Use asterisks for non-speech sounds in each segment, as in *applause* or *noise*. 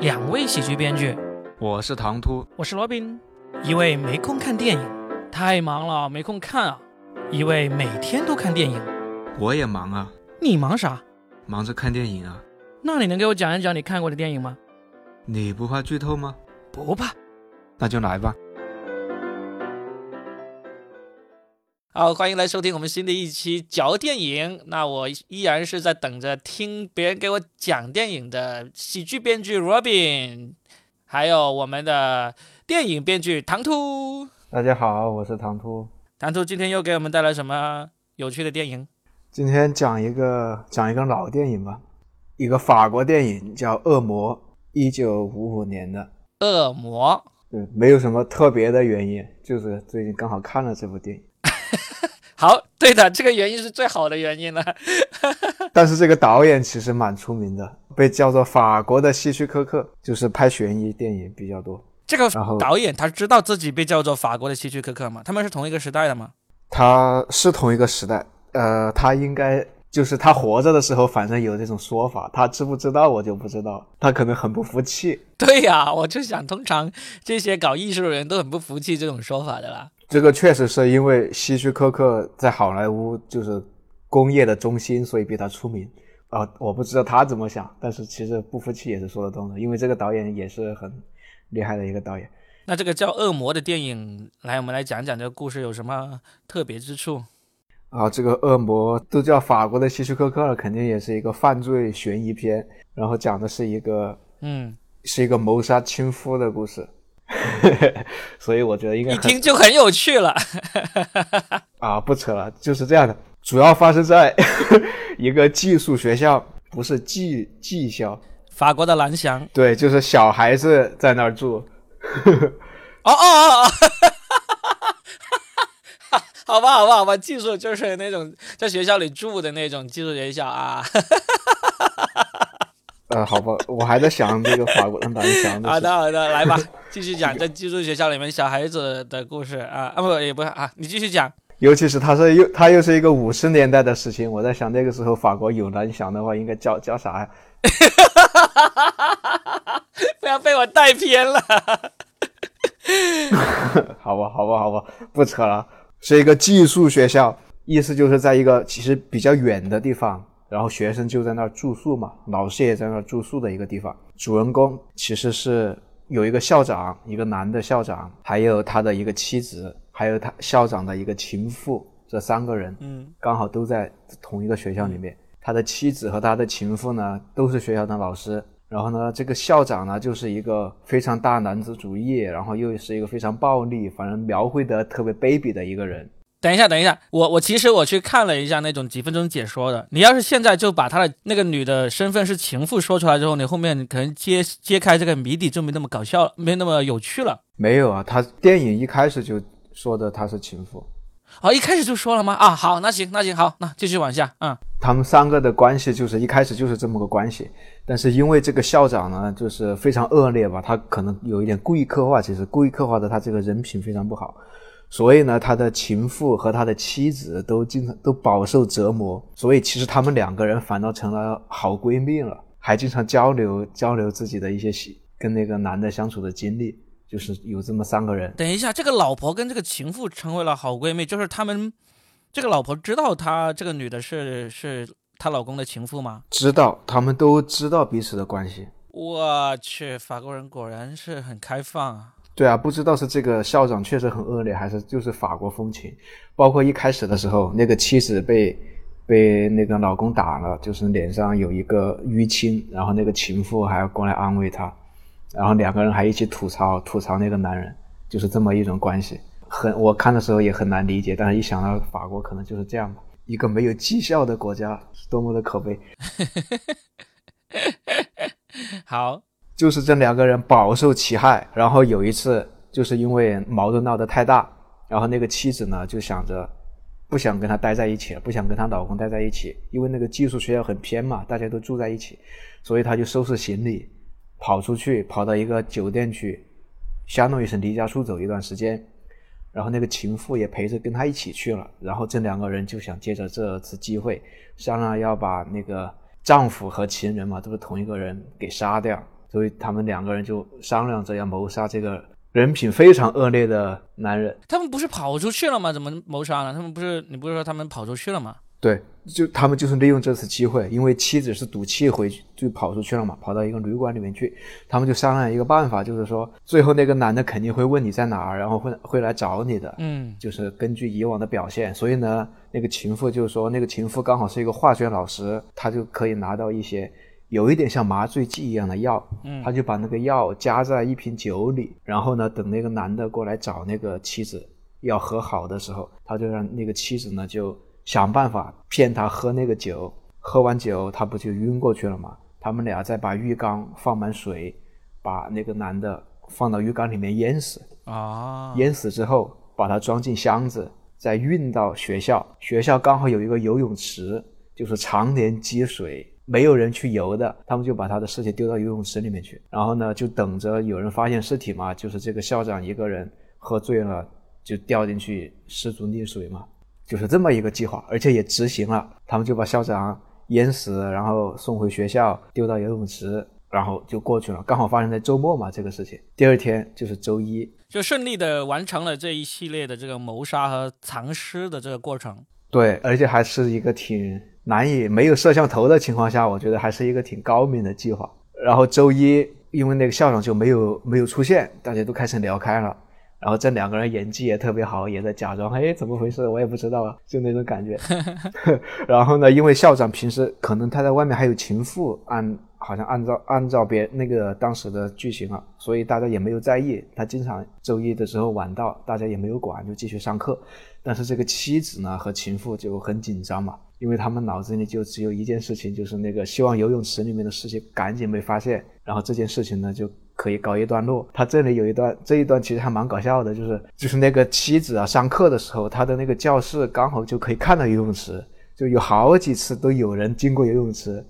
两位喜剧编剧，我是唐突，我是罗宾。一位没空看电影，太忙了，没空看啊。一位每天都看电影，我也忙啊。你忙啥？忙着看电影啊。那你能给我讲一讲你看过的电影吗？你不怕剧透吗？不怕。那就来吧。好，欢迎来收听我们新的一期嚼电影。那我依然是在等着听别人给我讲电影的喜剧编剧 Robin，还有我们的电影编剧唐突。大家好，我是唐突。唐突今天又给我们带来什么有趣的电影？今天讲一个讲一个老电影吧，一个法国电影叫《恶魔》，一九五五年的。恶魔。对，没有什么特别的原因，就是最近刚好看了这部电影。*laughs* 好，对的，这个原因是最好的原因了。*laughs* 但是这个导演其实蛮出名的，被叫做法国的希区柯克，就是拍悬疑电影比较多。这个导演他知道自己被叫做法国的希区柯克吗？他们是同一个时代的吗？他是同一个时代，呃，他应该就是他活着的时候，反正有这种说法。他知不知道我就不知道，他可能很不服气。*laughs* 对呀，我就想，通常这些搞艺术的人都很不服气这种说法的啦。这个确实是因为希区柯克在好莱坞就是工业的中心，所以比他出名啊。我不知道他怎么想，但是其实不服气也是说得通的，因为这个导演也是很厉害的一个导演。那这个叫《恶魔》的电影，来我们来讲讲这个故事有什么特别之处啊？这个《恶魔》都叫法国的希区柯克了，肯定也是一个犯罪悬疑片，然后讲的是一个嗯，是一个谋杀亲夫的故事。*laughs* 所以我觉得应该一听就很有趣了 *laughs* 啊！不扯了，就是这样的。主要发生在 *laughs* 一个寄宿学校，不是技技校，法国的蓝翔。对，就是小孩子在那儿住。哦哦哦哦！好吧，好吧，好吧，寄宿就是那种在学校里住的那种寄宿学校啊。呃，好吧，我还在想这个法国的蓝翔。好的，好的，*laughs* 来吧。*laughs* 继续讲在寄宿学校里面小孩子的故事啊啊不也不是啊，你继续讲。尤其是他是又他又是一个五十年代的事情，我在想那个时候法国有蓝翔的话，应该叫叫啥呀？*laughs* 不要被我带偏了。好吧，好吧，好吧，不扯了。是一个寄宿学校，意思就是在一个其实比较远的地方，然后学生就在那儿住宿嘛，老师也在那儿住宿的一个地方。主人公其实是。有一个校长，一个男的校长，还有他的一个妻子，还有他校长的一个情妇，这三个人，嗯，刚好都在同一个学校里面。他的妻子和他的情妇呢，都是学校的老师。然后呢，这个校长呢，就是一个非常大男子主义，然后又是一个非常暴力，反正描绘的特别卑鄙的一个人。等一下，等一下，我我其实我去看了一下那种几分钟解说的。你要是现在就把他的那个女的身份是情妇说出来之后，你后面可能揭揭开这个谜底就没那么搞笑了，没那么有趣了。没有啊，他电影一开始就说的她是情妇。哦，一开始就说了吗？啊，好，那行，那行，好，那继续往下。嗯，他们三个的关系就是一开始就是这么个关系，但是因为这个校长呢，就是非常恶劣吧，他可能有一点故意刻画，其实故意刻画的他这个人品非常不好。所以呢，他的情妇和他的妻子都经常都饱受折磨，所以其实他们两个人反倒成了好闺蜜了，还经常交流交流自己的一些跟那个男的相处的经历，就是有这么三个人。等一下，这个老婆跟这个情妇成为了好闺蜜，就是他们这个老婆知道她这个女的是是她老公的情妇吗？知道，他们都知道彼此的关系。我去，法国人果然是很开放啊。对啊，不知道是这个校长确实很恶劣，还是就是法国风情。包括一开始的时候，那个妻子被被那个老公打了，就是脸上有一个淤青，然后那个情妇还要过来安慰他，然后两个人还一起吐槽吐槽那个男人，就是这么一种关系。很我看的时候也很难理解，但是一想到法国可能就是这样吧，一个没有绩效的国家，是多么的可悲。*laughs* 好。就是这两个人饱受其害，然后有一次就是因为矛盾闹得太大，然后那个妻子呢就想着不想跟他待在一起了，不想跟她老公待在一起，因为那个寄宿学校很偏嘛，大家都住在一起，所以他就收拾行李跑出去，跑到一个酒店去，相当于是离家出走一段时间，然后那个情妇也陪着跟他一起去了，然后这两个人就想借着这次机会商量要把那个丈夫和情人嘛都是同一个人给杀掉。所以他们两个人就商量着要谋杀这个人品非常恶劣的男人。他们不是跑出去了吗？怎么谋杀呢？他们不是你不是说他们跑出去了吗？对，就他们就是利用这次机会，因为妻子是赌气回去就跑出去了嘛，跑到一个旅馆里面去，他们就商量一个办法，就是说最后那个男的肯定会问你在哪儿，然后会会来找你的，嗯就是根据以往的表现，所以呢，那个情妇就是说那个情妇刚好是一个化学老师，她就可以拿到一些有一点像麻醉剂一样的药，嗯他就把那个药加在一瓶酒里，然后呢，等那个男的过来找那个妻子要和好的时候，他就让那个妻子呢就想办法骗他喝那个酒，喝完酒他不就晕过去了吗？他们俩再把浴缸放满水，把那个男的放到浴缸里面淹死，啊，淹死之后把他装进箱子，再运到学校。学校刚好有一个游泳池，就是常年积水，没有人去游的，他们就把他的尸体丢到游泳池里面去。然后呢，就等着有人发现尸体嘛，就是这个校长一个人喝醉了就掉进去失足溺水嘛，就是这么一个计划，而且也执行了。他们就把校长淹死，然后送回学校，丢到游泳池。然后就过去了，刚好发生在周末嘛，这个事情。第二天就是周一，就顺利的完成了这一系列的这个谋杀和藏尸的这个过程。对，而且还是一个挺难以没有摄像头的情况下，我觉得还是一个挺高明的计划。然后周一，因为那个校长就没有没有出现，大家都开始聊开了。然后这两个人演技也特别好，也在假装，哎，怎么回事？我也不知道啊，就那种感觉。*laughs* 然后呢，因为校长平时可能他在外面还有情妇，按好像按照按照别那个当时的剧情啊，所以大家也没有在意。他经常周一的时候晚到，大家也没有管，就继续上课。但是这个妻子呢和情妇就很紧张嘛，因为他们脑子里就只有一件事情，就是那个希望游泳池里面的事情赶紧被发现，然后这件事情呢就可以告一段落。他这里有一段，这一段其实还蛮搞笑的，就是就是那个妻子啊上课的时候，他的那个教室刚好就可以看到游泳池，就有好几次都有人经过游泳池。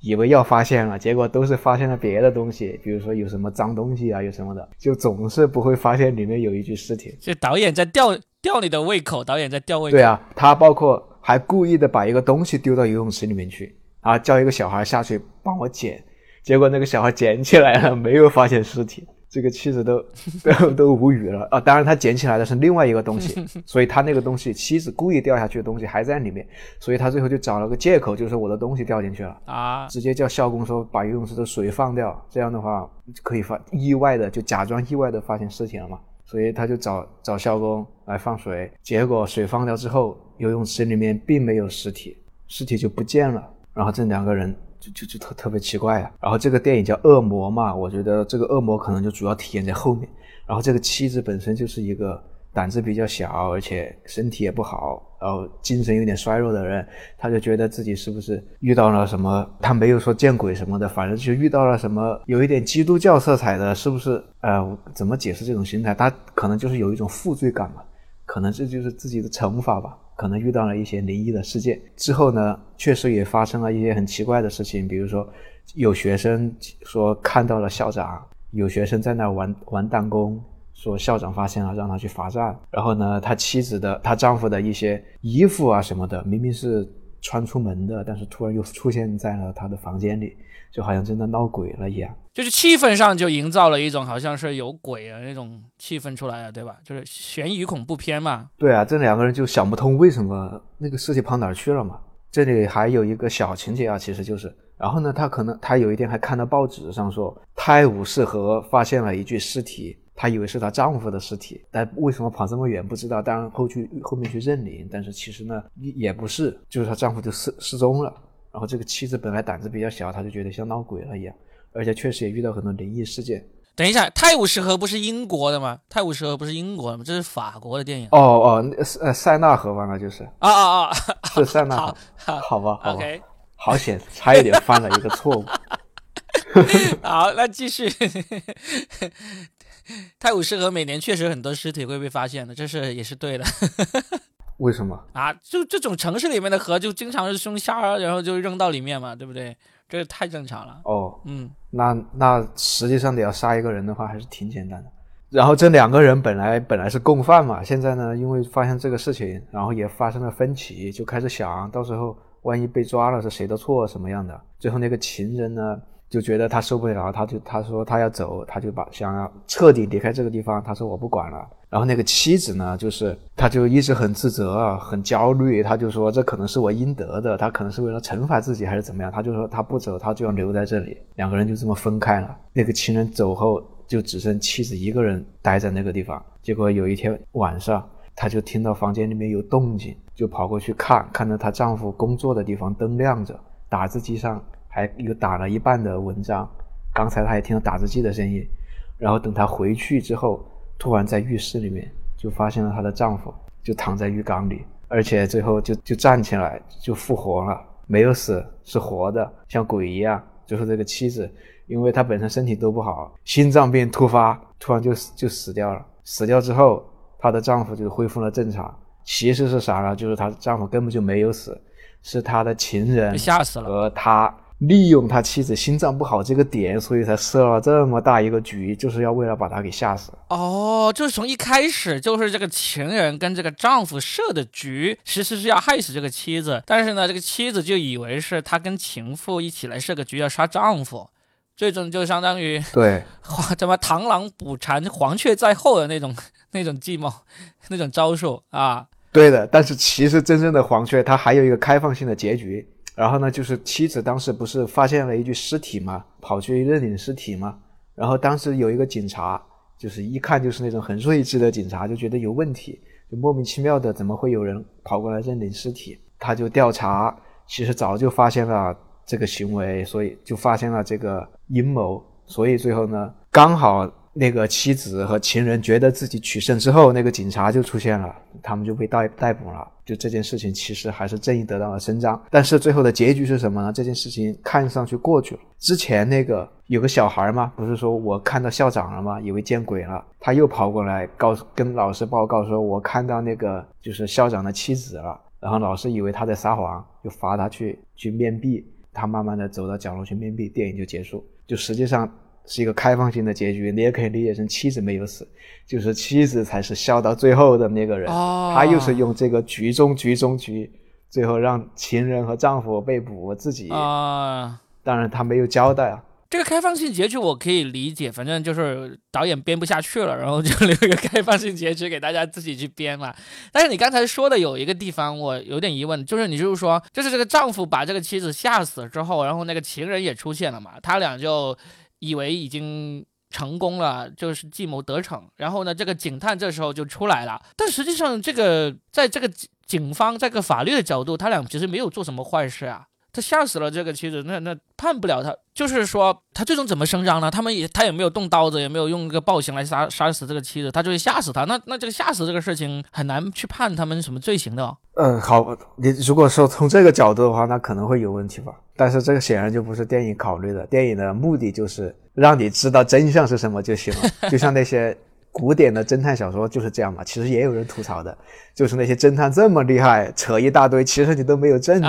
以为要发现了，结果都是发现了别的东西，比如说有什么脏东西啊，有什么的，就总是不会发现里面有一具尸体。这导演在吊吊你的胃口，导演在吊胃口。对啊，他包括还故意的把一个东西丢到游泳池里面去，然后叫一个小孩下去帮我捡，结果那个小孩捡起来了，没有发现尸体。这个妻子都都都无语了啊！当然，他捡起来的是另外一个东西，*laughs* 所以他那个东西，妻子故意掉下去的东西还在里面，所以他最后就找了个借口，就是我的东西掉进去了。啊，直接叫校工说把游泳池的水放掉，这样的话可以发意外的就假装意外的发现尸体了嘛。所以他就找找校工来放水，结果水放掉之后，游泳池里面并没有尸体，尸体就不见了。然后这两个人就就就特特别奇怪啊。然后这个电影叫《恶魔》嘛，我觉得这个恶魔可能就主要体现在后面。然后这个妻子本身就是一个胆子比较小，而且身体也不好，然后精神有点衰弱的人，他就觉得自己是不是遇到了什么？他没有说见鬼什么的，反正就遇到了什么有一点基督教色彩的，是不是？呃，怎么解释这种心态？他可能就是有一种负罪感嘛，可能这就是自己的惩罚吧。可能遇到了一些灵异的事件之后呢，确实也发生了一些很奇怪的事情，比如说有学生说看到了校长，有学生在那玩玩弹弓。说校长发现了，让他去罚站。然后呢，他妻子的、他丈夫的一些衣服啊什么的，明明是穿出门的，但是突然又出现在了他的房间里，就好像真的闹鬼了一样。就是气氛上就营造了一种好像是有鬼的那种气氛出来了，对吧？就是悬疑恐怖片嘛。对啊，这两个人就想不通为什么那个尸体跑哪儿去了嘛。这里还有一个小情节啊，其实就是，然后呢，他可能他有一天还看到报纸上说泰晤士河发现了一具尸体。她以为是她丈夫的尸体，但为什么跑这么远不知道。当然后去后面去认领，但是其实呢也不是，就是她丈夫就失失踪了。然后这个妻子本来胆子比较小，他就觉得像闹鬼了一样，而且确实也遇到很多灵异事件。等一下，泰晤士河不是英国的吗？泰晤士河不是英国的吗？这是法国的电影。哦哦，呃塞纳河吧，那就是啊啊啊，*laughs* 是塞纳河，*laughs* 好好吧，好吧，OK，好险，差一点犯了一个错误。*laughs* 好，那继续。泰晤士河每年确实很多尸体会被发现的，这是也是对的为什么？啊。就这种城市里面的河，就经常是凶虾，然后就扔到里面嘛，对不对？这个太正常了。哦，嗯，那那实际上得要杀一个人的话，还是挺简单的。然后这两个人本来本来是共犯嘛，现在呢，因为发现这个事情，然后也发生了分歧，就开始想到时候万一被抓了是谁的错什么样的。最后那个情人呢，就觉得他受不了，他就他说他要走，他就把想要彻底离开这个地方。他说我不管了。然后那个妻子呢，就是他就一直很自责啊，很焦虑。他就说这可能是我应得的，他可能是为了惩罚自己还是怎么样。他就说他不走，他就要留在这里。两个人就这么分开了。那个情人走后，就只剩妻子一个人待在那个地方。结果有一天晚上，他就听到房间里面有动静，就跑过去看，看到她丈夫工作的地方灯亮着，打字机上。还有打了一半的文章，刚才她也听到打字机的声音，然后等她回去之后，突然在浴室里面就发现了她的丈夫就躺在浴缸里，而且最后就就站起来就复活了，没有死，是活的，像鬼一样。最后这个妻子，因为她本身身体都不好，心脏病突发，突然就就死掉了。死掉之后，她的丈夫就恢复了正常。其实是啥呢？就是她丈夫根本就没有死，是她的情人吓死了和她。利用他妻子心脏不好这个点，所以才设了这么大一个局，就是要为了把他给吓死。哦，就是从一开始就是这个情人跟这个丈夫设的局，其实是要害死这个妻子。但是呢，这个妻子就以为是他跟情妇一起来设个局要杀丈夫，最终就相当于对，*laughs* 怎么螳螂捕蝉，黄雀在后的那种 *laughs* 那种计谋，*laughs* 那种招数啊。对的，但是其实真正的黄雀，它还有一个开放性的结局。然后呢，就是妻子当时不是发现了一具尸体吗？跑去认领尸体吗？然后当时有一个警察，就是一看就是那种很睿智的警察，就觉得有问题，就莫名其妙的怎么会有人跑过来认领尸体？他就调查，其实早就发现了这个行为，所以就发现了这个阴谋，所以最后呢，刚好。那个妻子和情人觉得自己取胜之后，那个警察就出现了，他们就被逮逮捕了。就这件事情，其实还是正义得到了伸张。但是最后的结局是什么呢？这件事情看上去过去了。之前那个有个小孩嘛，不是说我看到校长了吗？以为见鬼了，他又跑过来告诉跟老师报告说，我看到那个就是校长的妻子了。然后老师以为他在撒谎，就罚他去去面壁。他慢慢的走到角落去面壁，电影就结束。就实际上。是一个开放性的结局，你也可以理解成妻子没有死，就是妻子才是笑到最后的那个人。哦他又是用这个局中局中局，最后让情人和丈夫被捕，自己啊，当然他没有交代啊。这个开放性结局我可以理解，反正就是导演编不下去了，然后就留一个开放性结局给大家自己去编嘛。*laughs* 但是你刚才说的有一个地方我有点疑问，就是你就是说，就是这个丈夫把这个妻子吓死之后，然后那个情人也出现了嘛，他俩就。以为已经成功了，就是计谋得逞。然后呢，这个警探这时候就出来了。但实际上，这个在这个警方这个法律的角度，他俩其实没有做什么坏事啊。他吓死了这个妻子，那那判不了他。就是说，他最终怎么声张呢？他们也他也没有动刀子，也没有用这个暴行来杀杀死这个妻子，他就是吓死他。那那这个吓死这个事情很难去判他们什么罪行的。嗯，好，你如果说从这个角度的话，那可能会有问题吧。但是这个显然就不是电影考虑的，电影的目的就是让你知道真相是什么就行了。就像那些古典的侦探小说就是这样嘛。其实也有人吐槽的，就是那些侦探这么厉害，扯一大堆，其实你都没有证据。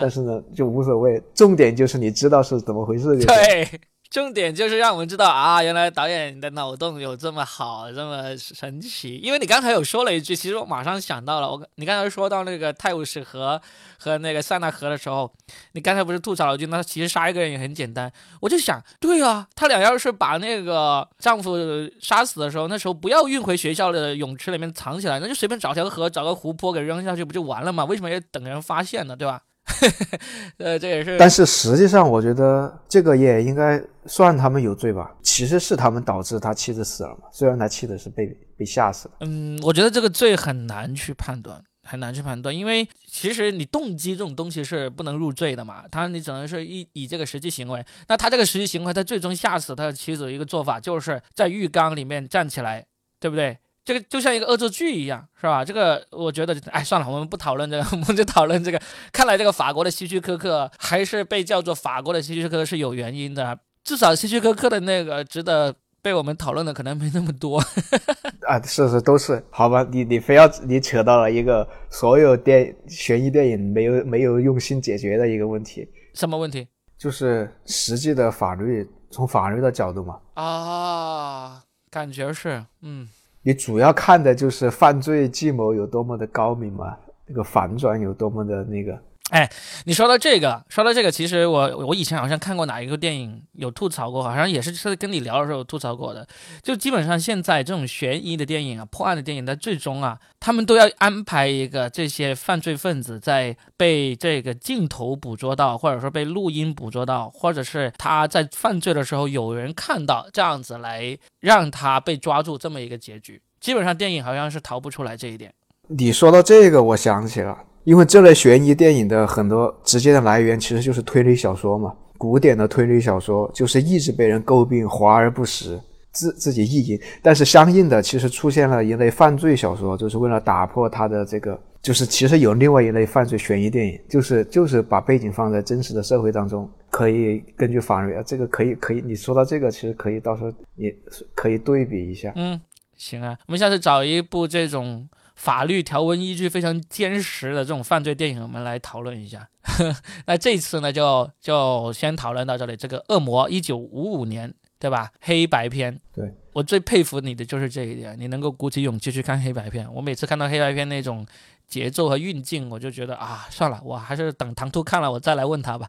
但是呢，就无所谓，重点就是你知道是怎么回事就。对。重点就是让我们知道啊，原来导演的脑洞有这么好，这么神奇。因为你刚才有说了一句，其实我马上想到了。我你刚才说到那个泰晤士河和那个塞纳河的时候，你刚才不是吐槽了一句，那其实杀一个人也很简单。我就想，对啊，他俩要是把那个丈夫杀死的时候，那时候不要运回学校的泳池里面藏起来，那就随便找条河、找个湖泊给扔下去不就完了吗？为什么要等人发现呢？对吧？*laughs* 呃，这也是。但是实际上，我觉得这个也应该算他们有罪吧。其实是他们导致他妻子死了嘛。虽然他妻子是被被吓死的。嗯，我觉得这个罪很难去判断，很难去判断，因为其实你动机这种东西是不能入罪的嘛。他你只能是以以这个实际行为。那他这个实际行为，他最终吓死他的妻子的一个做法，就是在浴缸里面站起来，对不对？这个就像一个恶作剧一样，是吧？这个我觉得，哎，算了，我们不讨论这个，*laughs* 我们就讨论这个。看来这个法国的希区柯克还是被叫做法国的希区柯克是有原因的，至少希区柯克的那个值得被我们讨论的可能没那么多。*laughs* 啊，是是都是，好吧？你你非要你扯到了一个所有电悬疑电影没有没有用心解决的一个问题。什么问题？就是实际的法律，从法律的角度嘛。啊，感觉是，嗯。你主要看的就是犯罪计谋有多么的高明嘛，那个反转有多么的那个。哎你说到这个，说到这个，其实我我以前好像看过哪一个电影有吐槽过，好像也是是跟你聊的时候吐槽过的。就基本上现在这种悬疑的电影啊、破案的电影，在最终啊，他们都要安排一个这些犯罪分子在被这个镜头捕捉到，或者说被录音捕捉到，或者是他在犯罪的时候有人看到，这样子来让他被抓住这么一个结局。基本上电影好像是逃不出来这一点。你说到这个，我想起了，因为这类悬疑电影的很多直接的来源其实就是推理小说嘛。古典的推理小说就是一直被人诟病华而不实，自自己意淫。但是相应的，其实出现了一类犯罪小说，就是为了打破它的这个，就是其实有另外一类犯罪悬疑电影，就是就是把背景放在真实的社会当中，可以根据法律，这个可以可以。你说到这个，其实可以到时候你可以对比一下。嗯，行啊，我们下次找一部这种。法律条文依据非常坚实的这种犯罪电影，我们来讨论一下。*laughs* 那这次呢，就就先讨论到这里。这个《恶魔》一九五五年，对吧？黑白片。对我最佩服你的就是这一点，你能够鼓起勇气去看黑白片。我每次看到黑白片那种节奏和运镜，我就觉得啊，算了，我还是等唐突看了我再来问他吧。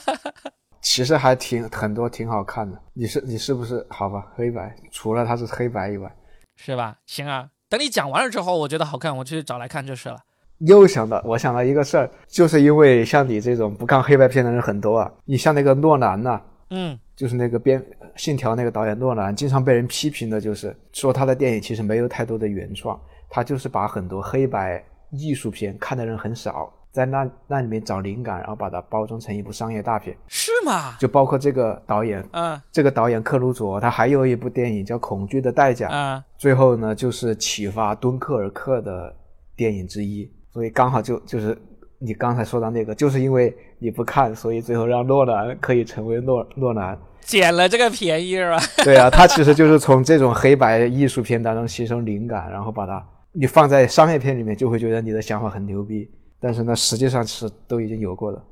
*laughs* 其实还挺很多挺好看的。你是你是不是好吧？黑白除了它是黑白以外，是吧？行啊。等你讲完了之后，我觉得好看，我去找来看就是了。又想到，我想到一个事儿，就是因为像你这种不看黑白片的人很多啊。你像那个诺兰呐，嗯，就是那个《编信条》那个导演诺兰，经常被人批评的就是说他的电影其实没有太多的原创，他就是把很多黑白艺术片看的人很少。在那那里面找灵感，然后把它包装成一部商业大片，是吗？就包括这个导演，嗯，这个导演克鲁佐，他还有一部电影叫《恐惧的代价》，嗯，最后呢就是启发敦刻尔克的电影之一，所以刚好就就是你刚才说到那个，就是因为你不看，所以最后让诺兰可以成为诺诺兰捡了这个便宜是吧？*laughs* *laughs* 对啊，他其实就是从这种黑白艺术片当中吸收灵感，然后把它你放在商业片里面，就会觉得你的想法很牛逼。但是呢，实际上是都已经有过了。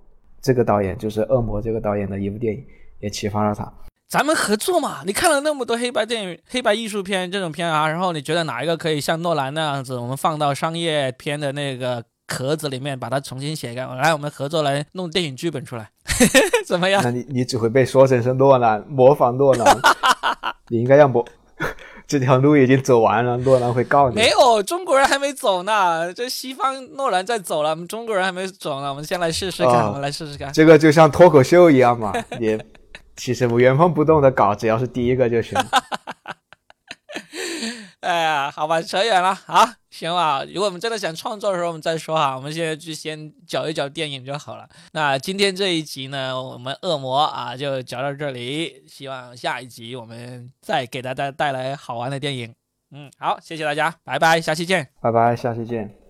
这个导演就是《恶魔》这个导演的一部电影，也启发了他。咱们合作嘛？你看了那么多黑白电影、黑白艺术片这种片啊，然后你觉得哪一个可以像诺兰那样子，我们放到商业片的那个壳子里面，把它重新写一个，来我们合作来弄电影剧本出来，*laughs* 怎么样？那你你只会被说成是诺兰模仿诺兰，*laughs* 你应该要模。这条路已经走完了，诺兰会告你。没有，中国人还没走呢。这西方诺兰在走了，我们中国人还没走呢。我们先来试试看，我们来试试看。这个就像脱口秀一样嘛，也其实原封不动的搞，只要是第一个就行。*laughs* 哎呀，好吧，扯远了啊，行吧。如果我们真的想创作的时候，我们再说哈。我们现在就先搅一搅电影就好了。那今天这一集呢，我们恶魔啊就搅到这里。希望下一集我们再给大家带来好玩的电影。嗯，好，谢谢大家，拜拜，下期见。拜拜，下期见。